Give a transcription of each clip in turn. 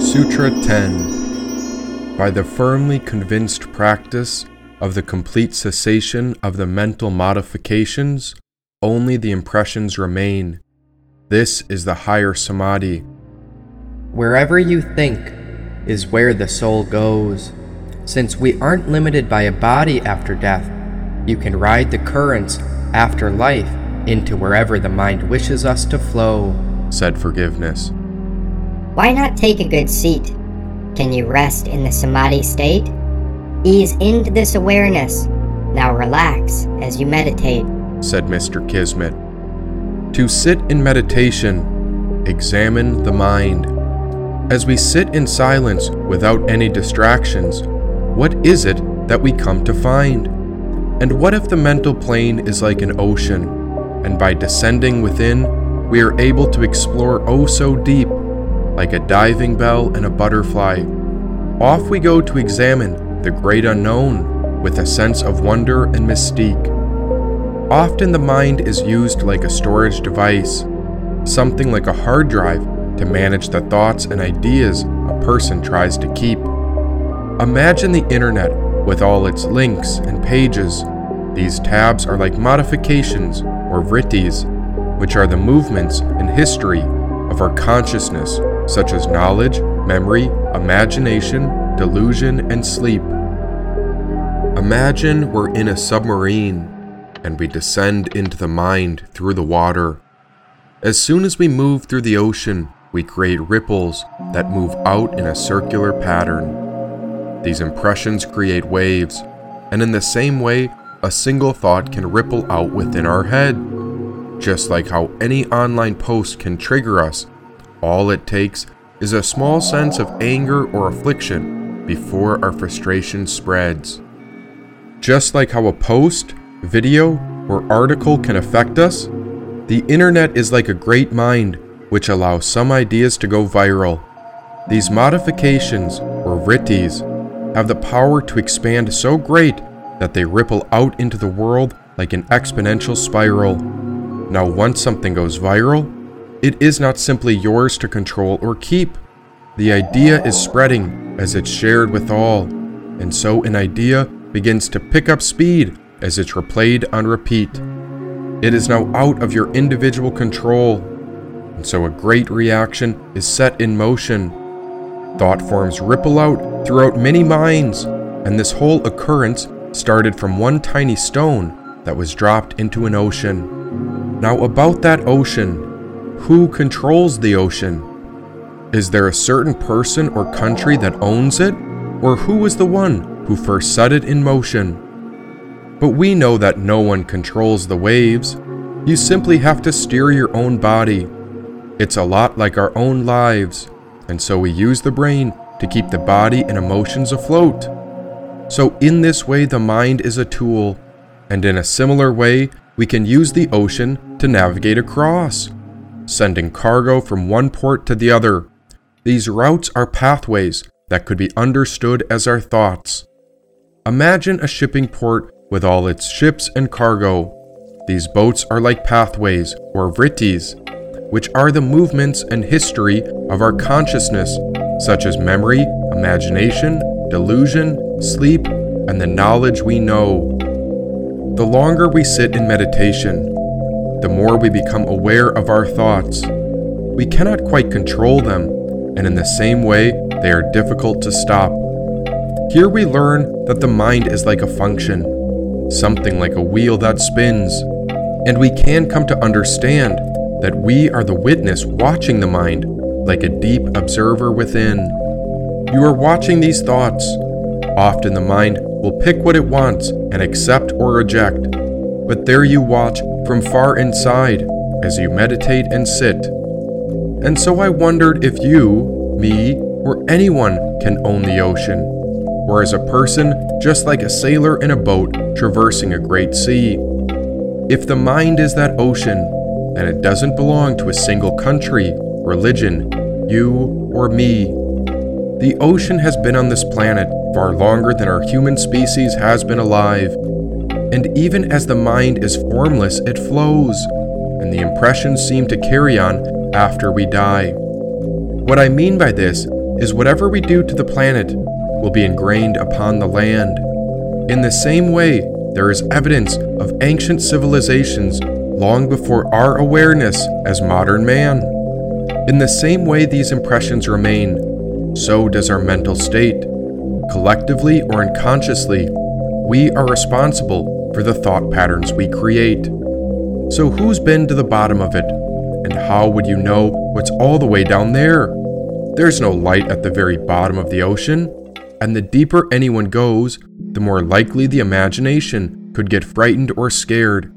Sutra 10 By the firmly convinced practice of the complete cessation of the mental modifications, only the impressions remain. This is the higher samadhi. Wherever you think is where the soul goes. Since we aren't limited by a body after death, you can ride the currents after life into wherever the mind wishes us to flow, said forgiveness. Why not take a good seat? Can you rest in the samadhi state? Ease into this awareness. Now relax as you meditate, said Mr. Kismet. To sit in meditation, examine the mind. As we sit in silence without any distractions, what is it that we come to find? And what if the mental plane is like an ocean, and by descending within, we are able to explore oh so deep, like a diving bell and a butterfly? Off we go to examine the great unknown with a sense of wonder and mystique. Often the mind is used like a storage device, something like a hard drive to manage the thoughts and ideas a person tries to keep. Imagine the internet with all its links and pages. These tabs are like modifications or vrittis, which are the movements and history of our consciousness, such as knowledge, memory, imagination, delusion, and sleep. Imagine we're in a submarine and we descend into the mind through the water. As soon as we move through the ocean, we create ripples that move out in a circular pattern. These impressions create waves, and in the same way, a single thought can ripple out within our head. Just like how any online post can trigger us, all it takes is a small sense of anger or affliction before our frustration spreads. Just like how a post, video, or article can affect us, the internet is like a great mind which allows some ideas to go viral. These modifications, or vrittis, have the power to expand so great that they ripple out into the world like an exponential spiral. Now, once something goes viral, it is not simply yours to control or keep. The idea is spreading as it's shared with all, and so an idea begins to pick up speed as it's replayed on repeat. It is now out of your individual control and so a great reaction is set in motion. Thought forms ripple out throughout many minds, and this whole occurrence started from one tiny stone that was dropped into an ocean. Now, about that ocean, who controls the ocean? Is there a certain person or country that owns it, or who was the one who first set it in motion? But we know that no one controls the waves. You simply have to steer your own body it's a lot like our own lives, and so we use the brain to keep the body and emotions afloat. So, in this way, the mind is a tool, and in a similar way, we can use the ocean to navigate across, sending cargo from one port to the other. These routes are pathways that could be understood as our thoughts. Imagine a shipping port with all its ships and cargo. These boats are like pathways, or vrittis, which are the movements and history of our consciousness, such as memory, imagination, delusion, sleep, and the knowledge we know. The longer we sit in meditation, the more we become aware of our thoughts. We cannot quite control them, and in the same way, they are difficult to stop. Here we learn that the mind is like a function, something like a wheel that spins, and we can come to understand that we are the witness watching the mind like a deep observer within. You are watching these thoughts. Often the mind will pick what it wants and accept or reject, but there you watch from far inside as you meditate and sit. And so I wondered if you, me, or anyone can own the ocean, or as a person just like a sailor in a boat traversing a great sea. If the mind is that ocean, and it doesn't belong to a single country, religion, you, or me. The ocean has been on this planet far longer than our human species has been alive. And even as the mind is formless, it flows. and the impressions seem to carry on after we die. What I mean by this is whatever we do to the planet will be ingrained upon the land. In the same way, there is evidence of ancient civilizations long before our awareness as modern man. In the same way these impressions remain, so does our mental state. Collectively or unconsciously, we are responsible for the thought patterns we create. So, who's been to the bottom of it? And how would you know what's all the way down there? There's no light at the very bottom of the ocean and the deeper anyone goes, the more likely the imagination could get frightened or scared.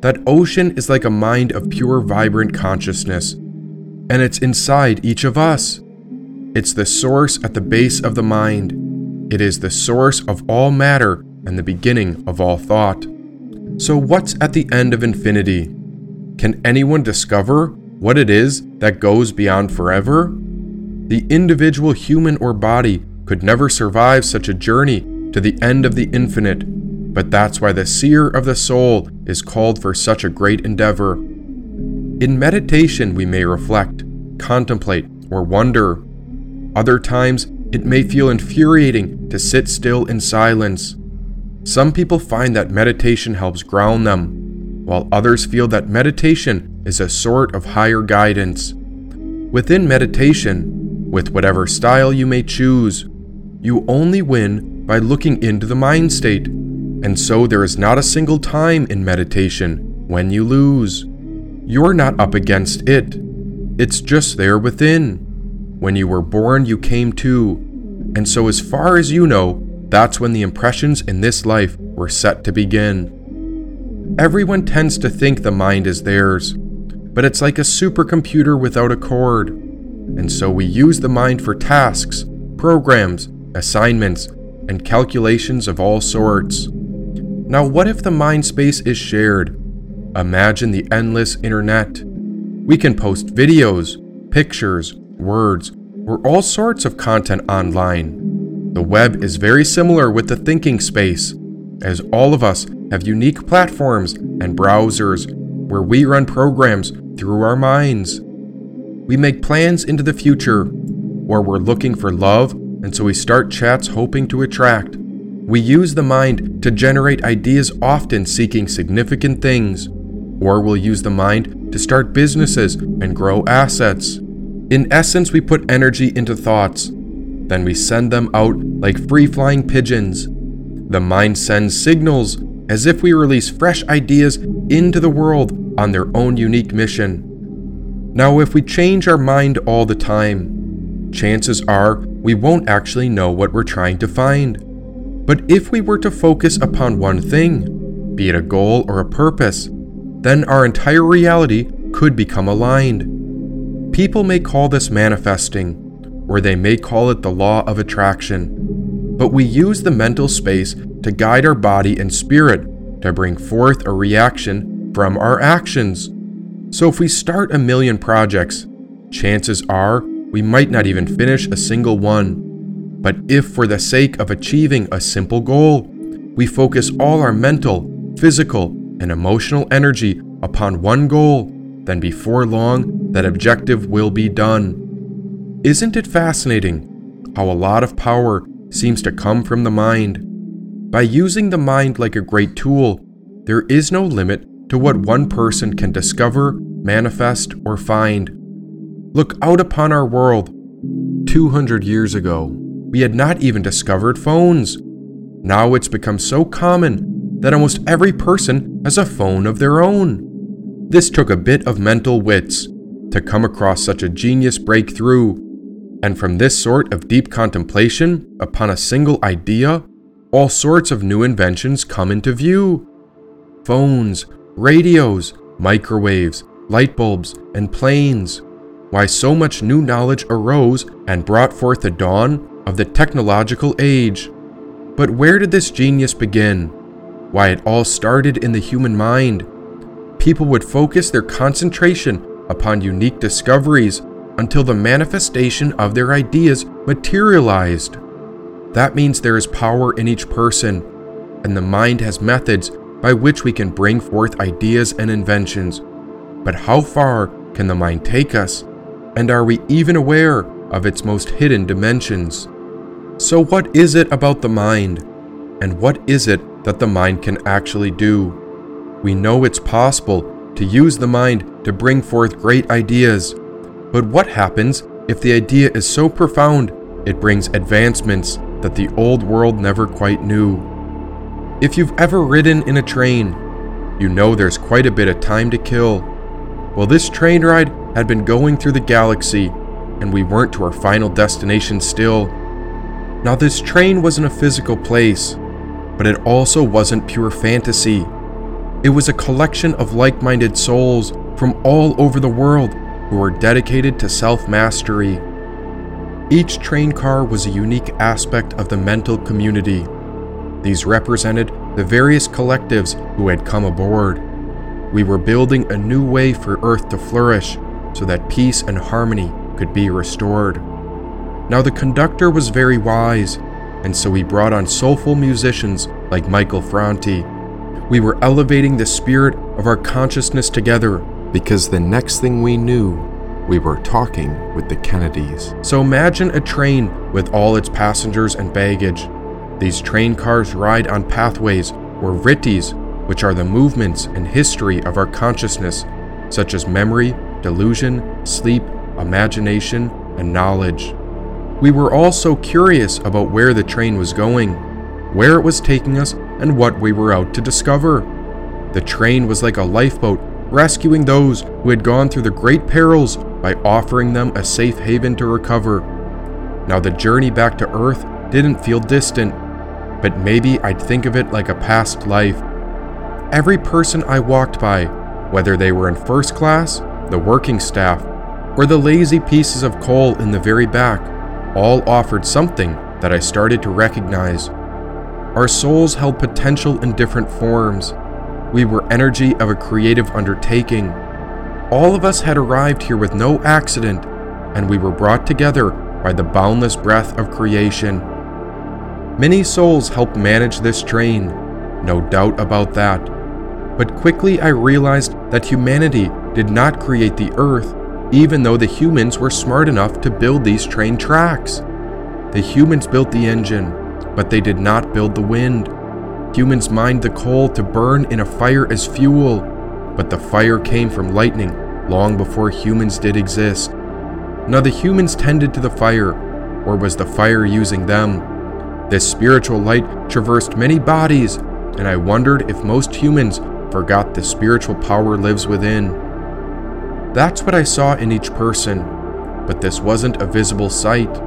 That ocean is like a mind of pure, vibrant consciousness, and it's inside each of us. It's the source at the base of the mind. It is the source of all matter and the beginning of all thought. So, what's at the end of infinity? Can anyone discover what it is that goes beyond forever? The individual human or body could never survive such a journey to the end of the infinite, but that's why the seer of the soul is called for such a great endeavor. In meditation, we may reflect, contemplate, or wonder. Other times, it may feel infuriating to sit still in silence. Some people find that meditation helps ground them, while others feel that meditation is a sort of higher guidance. Within meditation, with whatever style you may choose, you only win by looking into the mind state, and so there is not a single time in meditation when you lose. You're not up against it, it's just there within. When you were born, you came to, and so as far as you know, that's when the impressions in this life were set to begin. Everyone tends to think the mind is theirs, but it's like a supercomputer without a cord, and so we use the mind for tasks, programs, assignments, and calculations of all sorts. Now, what if the mind space is shared? Imagine the endless internet. We can post videos, pictures, words, or all sorts of content online. The web is very similar with the thinking space, as all of us have unique platforms and browsers where we run programs through our minds. We make plans into the future, or we're looking for love and so we start chats hoping to attract. We use the mind to generate ideas, often seeking significant things, or we'll use the mind to start businesses and grow assets. In essence, we put energy into thoughts, then we send them out like free flying pigeons. The mind sends signals as if we release fresh ideas into the world on their own unique mission. Now, if we change our mind all the time, chances are we won't actually know what we're trying to find. But if we were to focus upon one thing, be it a goal or a purpose, then our entire reality could become aligned. People may call this manifesting, or they may call it the law of attraction. But we use the mental space to guide our body and spirit to bring forth a reaction from our actions. So if we start a million projects, chances are we might not even finish a single one. But if, for the sake of achieving a simple goal, we focus all our mental, physical, and emotional energy upon one goal, then before long, that objective will be done. Isn't it fascinating how a lot of power seems to come from the mind? By using the mind like a great tool, there is no limit to what one person can discover, manifest, or find. Look out upon our world. 200 years ago, we had not even discovered phones. Now it's become so common that almost every person has a phone of their own. This took a bit of mental wits to come across such a genius breakthrough, and from this sort of deep contemplation upon a single idea, all sorts of new inventions come into view. Phones, radios, microwaves, light bulbs, and planes why so much new knowledge arose and brought forth the dawn of the technological age. But where did this genius begin? Why, it all started in the human mind. People would focus their concentration upon unique discoveries until the manifestation of their ideas materialized. That means there is power in each person, and the mind has methods by which we can bring forth ideas and inventions. but how far can the mind take us? And are we even aware of its most hidden dimensions? So, what is it about the mind? And what is it that the mind can actually do? We know it's possible to use the mind to bring forth great ideas. But what happens if the idea is so profound it brings advancements that the old world never quite knew? If you've ever ridden in a train, you know there's quite a bit of time to kill. Well, this train ride had been going through the galaxy, and we weren't to our final destination still. Now, this train wasn't a physical place, but it also wasn't pure fantasy. It was a collection of like minded souls from all over the world who were dedicated to self mastery. Each train car was a unique aspect of the mental community. These represented the various collectives who had come aboard. We were building a new way for Earth to flourish so that peace and harmony could be restored. Now, the conductor was very wise, and so he brought on soulful musicians like Michael Franti. We were elevating the spirit of our consciousness together because the next thing we knew, we were talking with the Kennedys. So imagine a train with all its passengers and baggage. These train cars ride on pathways or vrittis, which are the movements and history of our consciousness, such as memory, delusion, sleep, imagination, and knowledge. We were all so curious about where the train was going, where it was taking us, and what we were out to discover. The train was like a lifeboat rescuing those who had gone through the great perils by offering them a safe haven to recover. Now, the journey back to Earth didn't feel distant, but maybe I'd think of it like a past life. Every person I walked by, whether they were in first class, the working staff, or the lazy pieces of coal in the very back, all offered something that I started to recognize. Our souls held potential in different forms. We were energy of a creative undertaking. All of us had arrived here with no accident, and we were brought together by the boundless breath of creation. Many souls helped manage this train, no doubt about that. But quickly I realized that humanity did not create the earth, even though the humans were smart enough to build these train tracks. The humans built the engine, but they did not build the wind. Humans mined the coal to burn in a fire as fuel, but the fire came from lightning long before humans did exist. Now the humans tended to the fire, or was the fire using them? This spiritual light traversed many bodies, and I wondered if most humans forgot the spiritual power lives within. That's what I saw in each person, but this wasn't a visible sight.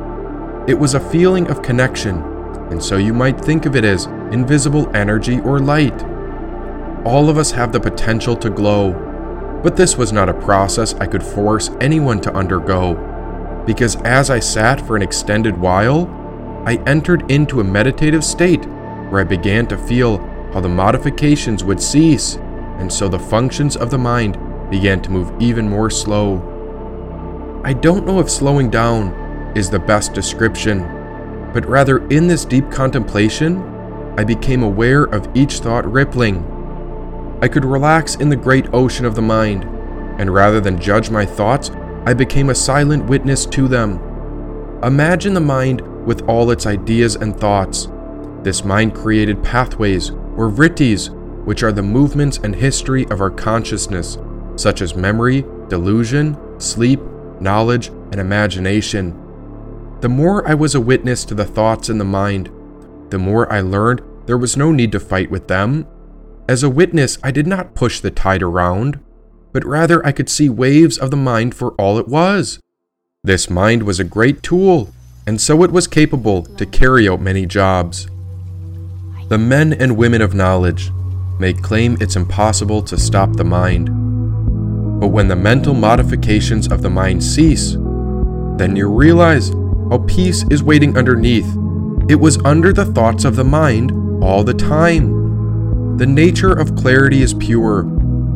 It was a feeling of connection, and so you might think of it as invisible energy or light. All of us have the potential to glow, but this was not a process I could force anyone to undergo, because as I sat for an extended while, I entered into a meditative state where I began to feel how the modifications would cease, and so the functions of the mind began to move even more slow. I don't know if slowing down is the best description, but rather in this deep contemplation, I became aware of each thought rippling. I could relax in the great ocean of the mind, and rather than judge my thoughts, I became a silent witness to them. Imagine the mind with all its ideas and thoughts. This mind created pathways, or vrittis, which are the movements and history of our consciousness, such as memory, delusion, sleep, knowledge, and imagination. The more I was a witness to the thoughts in the mind, the more I learned there was no need to fight with them. As a witness, I did not push the tide around, but rather I could see waves of the mind for all it was. This mind was a great tool and so it was capable to carry out many jobs. The men and women of knowledge may claim it's impossible to stop the mind. But when the mental modifications of the mind cease, then you realize how peace is waiting underneath. It was under the thoughts of the mind all the time. The nature of clarity is pure,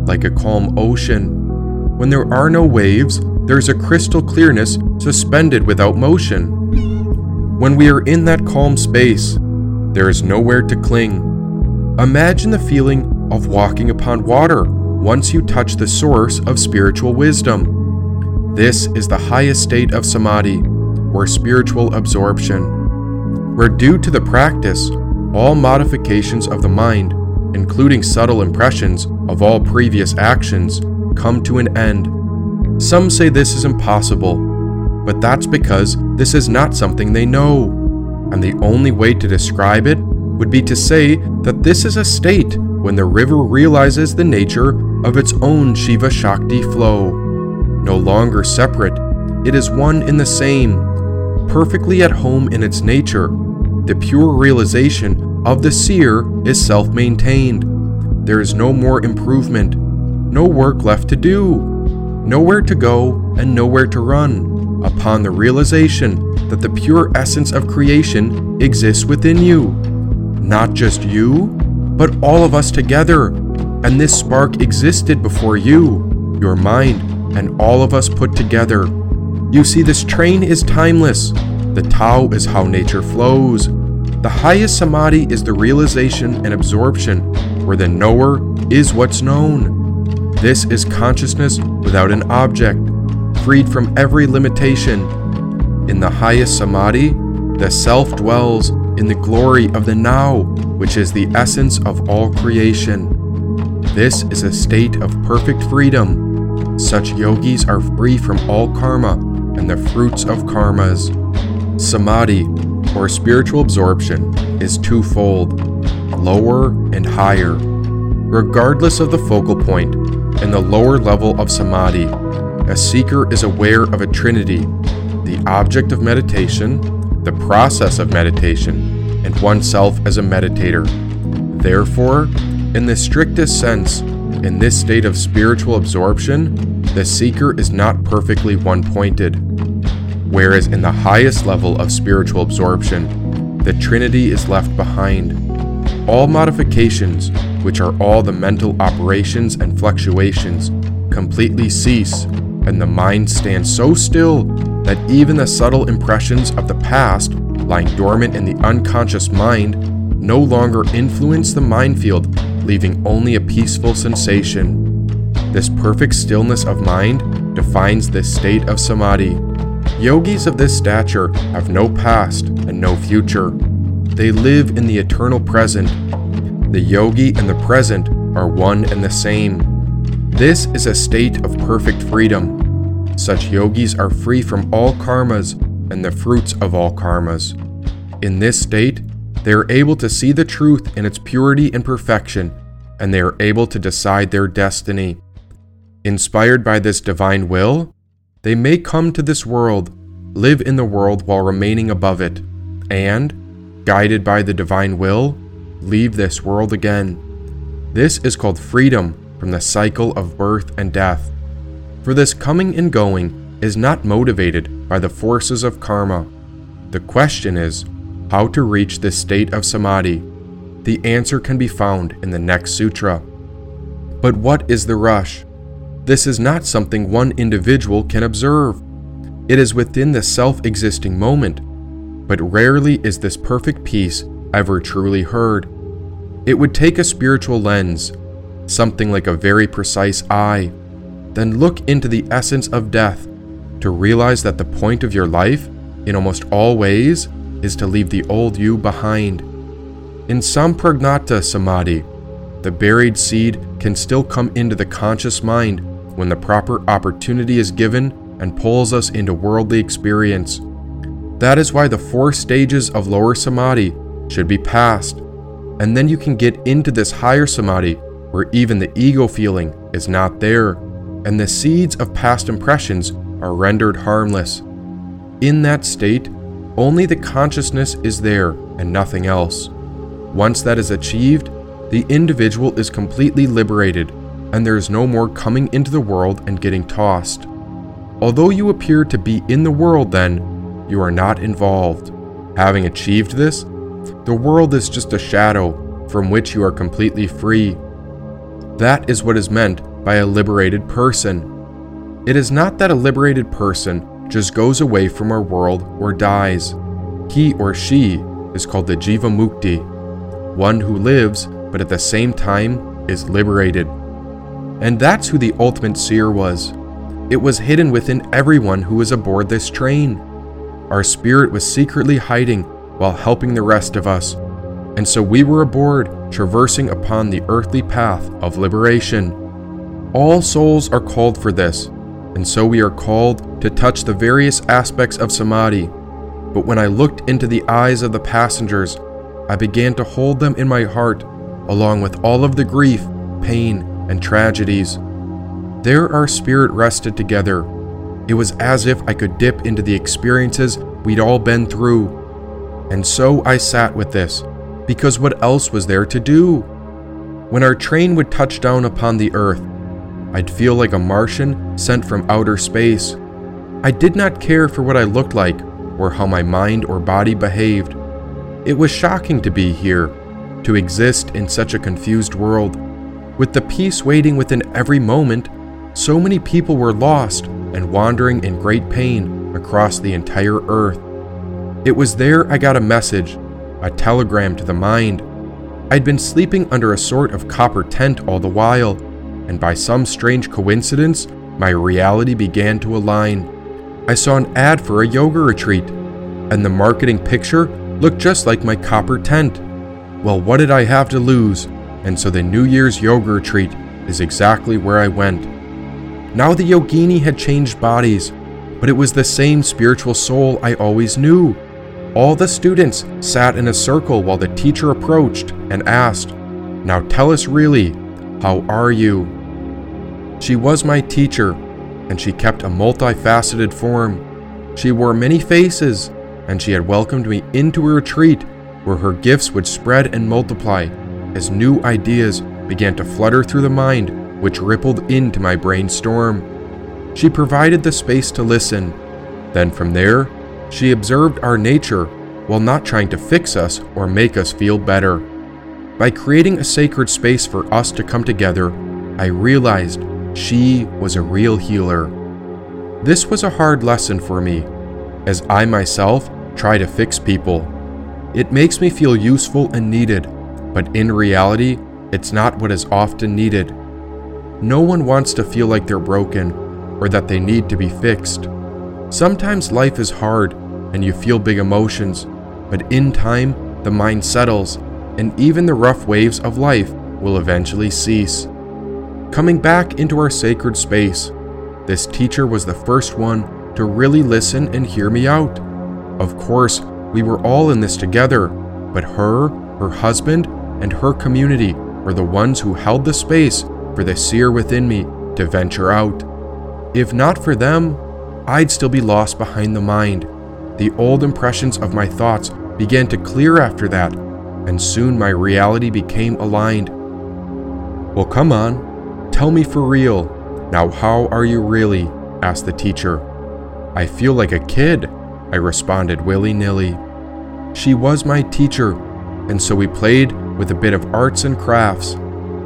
like a calm ocean. When there are no waves, there's a crystal clearness suspended without motion. When we are in that calm space, there is nowhere to cling. Imagine the feeling of walking upon water once you touch the source of spiritual wisdom. This is the highest state of samadhi, or spiritual absorption, where due to the practice, all modifications of the mind, including subtle impressions of all previous actions, come to an end. Some say this is impossible, but that's because this is not something they know, and the only way to describe it would be to say that this is a state when the river realizes the nature of its own Shiva Shakti flow. No longer separate, it is one in the same, perfectly at home in its nature. The pure realization of the seer is self maintained. There is no more improvement, no work left to do, nowhere to go, and nowhere to run, upon the realization that the pure essence of creation exists within you not just you, but all of us together. And this spark existed before you, your mind, and all of us put together. You see, this train is timeless. The Tao is how nature flows. The highest samadhi is the realization and absorption, where the knower is what's known. This is consciousness without an object, freed from every limitation. In the highest samadhi, the self dwells in the glory of the now, which is the essence of all creation. This is a state of perfect freedom. Such yogis are free from all karma and the fruits of karmas. Samadhi, or spiritual absorption, is twofold lower and higher. Regardless of the focal point, in the lower level of samadhi, a seeker is aware of a trinity the object of meditation, the process of meditation, and oneself as a meditator. Therefore, in the strictest sense, in this state of spiritual absorption, the seeker is not perfectly one pointed. Whereas in the highest level of spiritual absorption, the Trinity is left behind. All modifications, which are all the mental operations and fluctuations, completely cease, and the mind stands so still that even the subtle impressions of the past, lying dormant in the unconscious mind, no longer influence the mind field, leaving only a peaceful sensation. This perfect stillness of mind defines this state of samadhi. Yogis of this stature have no past and no future. They live in the eternal present. The yogi and the present are one and the same. This is a state of perfect freedom. Such yogis are free from all karmas and the fruits of all karmas. In this state, they are able to see the truth in its purity and perfection, and they are able to decide their destiny. Inspired by this divine will, they may come to this world, live in the world while remaining above it, and, guided by the divine will, leave this world again. This is called freedom from the cycle of birth and death for this coming and going is not motivated by the forces of karma. The question is how to reach this state of samadhi. The answer can be found in the next sutra. But what is the rush? This is not something one individual can observe. It is within the self existing moment, but rarely is this perfect peace ever truly heard. It would take a spiritual lens, something like a very precise eye, then look into the essence of death to realize that the point of your life, in almost all ways, is to leave the old you behind. In samprajnata samadhi, the buried seed can still come into the conscious mind when the proper opportunity is given and pulls us into worldly experience. That is why the four stages of lower samadhi should be passed, and then you can get into this higher samadhi where even the ego feeling is not there and the seeds of past impressions are rendered harmless. In that state, only the consciousness is there and nothing else. Once that is achieved, the individual is completely liberated, and there is no more coming into the world and getting tossed. Although you appear to be in the world, then, you are not involved. Having achieved this, the world is just a shadow from which you are completely free. That is what is meant by a liberated person. It is not that a liberated person just goes away from our world or dies. He or she is called the Jiva Mukti, one who lives but at the same time is liberated. And that's who the ultimate seer was. It was hidden within everyone who was aboard this train. Our spirit was secretly hiding while helping the rest of us. And so we were aboard, traversing upon the earthly path of liberation. All souls are called for this, and so we are called to touch the various aspects of samadhi. But when I looked into the eyes of the passengers, I began to hold them in my heart, along with all of the grief, pain, and tragedies. There our spirit rested together. It was as if I could dip into the experiences we'd all been through. And so I sat with this, because what else was there to do? When our train would touch down upon the earth, I'd feel like a Martian sent from outer space. I did not care for what I looked like or how my mind or body behaved. It was shocking to be here, to exist in such a confused world. With the peace waiting within every moment, so many people were lost and wandering in great pain across the entire earth. It was there I got a message, a telegram to the mind. I'd been sleeping under a sort of copper tent all the while, and by some strange coincidence, my reality began to align. I saw an ad for a yoga retreat, and the marketing picture looked just like my copper tent. Well, what did I have to lose? And so the New Year's yoga retreat is exactly where I went. Now the yogini had changed bodies, but it was the same spiritual soul I always knew. All the students sat in a circle while the teacher approached and asked, Now tell us really, how are you? She was my teacher, and she kept a multifaceted form. She wore many faces, and she had welcomed me into a retreat where her gifts would spread and multiply as new ideas began to flutter through the mind, which rippled into my brainstorm. She provided the space to listen. Then from there, she observed our nature while not trying to fix us or make us feel better. By creating a sacred space for us to come together, I realized she was a real healer. This was a hard lesson for me, as I myself try to fix people. It makes me feel useful and needed, but in reality, it's not what is often needed. No one wants to feel like they're broken or that they need to be fixed. Sometimes life is hard and you feel big emotions, but in time, the mind settles and even the rough waves of life will eventually cease. Coming back into our sacred space, this teacher was the first one to really listen and hear me out. Of course, we were all in this together, but her, her husband, and her community were the ones who held the space for the seer within me to venture out. If not for them, I'd still be lost behind the mind. The old impressions of my thoughts began to clear after that, and soon my reality became aligned. Well, come on, tell me for real. Now, how are you really? asked the teacher. I feel like a kid, I responded willy nilly. She was my teacher, and so we played with a bit of arts and crafts.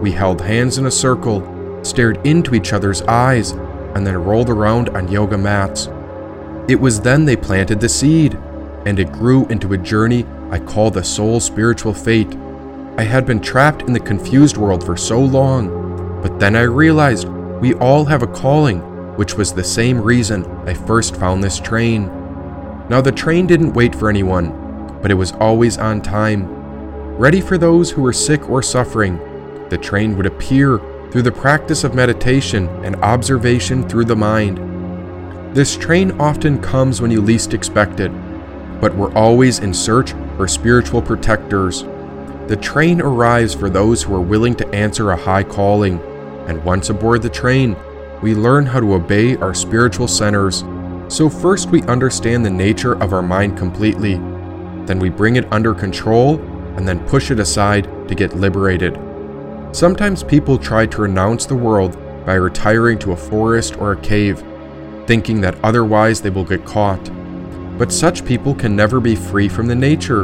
We held hands in a circle, stared into each other's eyes, and then rolled around on yoga mats. It was then they planted the seed, and it grew into a journey I call the soul spiritual fate. I had been trapped in the confused world for so long, but then I realized we all have a calling, which was the same reason I first found this train. Now, the train didn't wait for anyone, but it was always on time. Ready for those who were sick or suffering, the train would appear through the practice of meditation and observation through the mind. This train often comes when you least expect it, but we're always in search for spiritual protectors. The train arrives for those who are willing to answer a high calling, and once aboard the train, we learn how to obey our spiritual centers. So, first we understand the nature of our mind completely, then we bring it under control, and then push it aside to get liberated. Sometimes people try to renounce the world by retiring to a forest or a cave, thinking that otherwise they will get caught. But such people can never be free from the nature.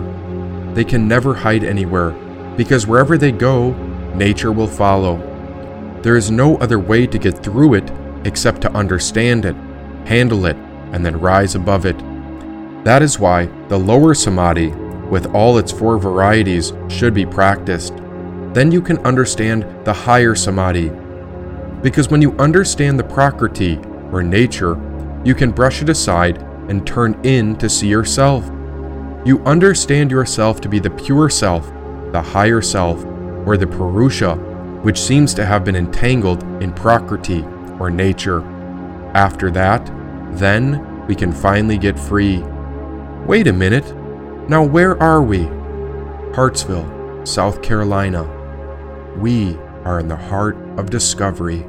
They can never hide anywhere, because wherever they go, nature will follow. There is no other way to get through it except to understand it, handle it, and then rise above it. That is why the lower samadhi, with all its four varieties, should be practiced. Then you can understand the higher samadhi. Because when you understand the Prakriti, or nature, you can brush it aside and turn in to see yourself. You understand yourself to be the pure self, the higher self, or the Purusha, which seems to have been entangled in Prakriti, or nature. After that, then we can finally get free. Wait a minute. Now, where are we? Hartsville, South Carolina. We are in the heart of discovery.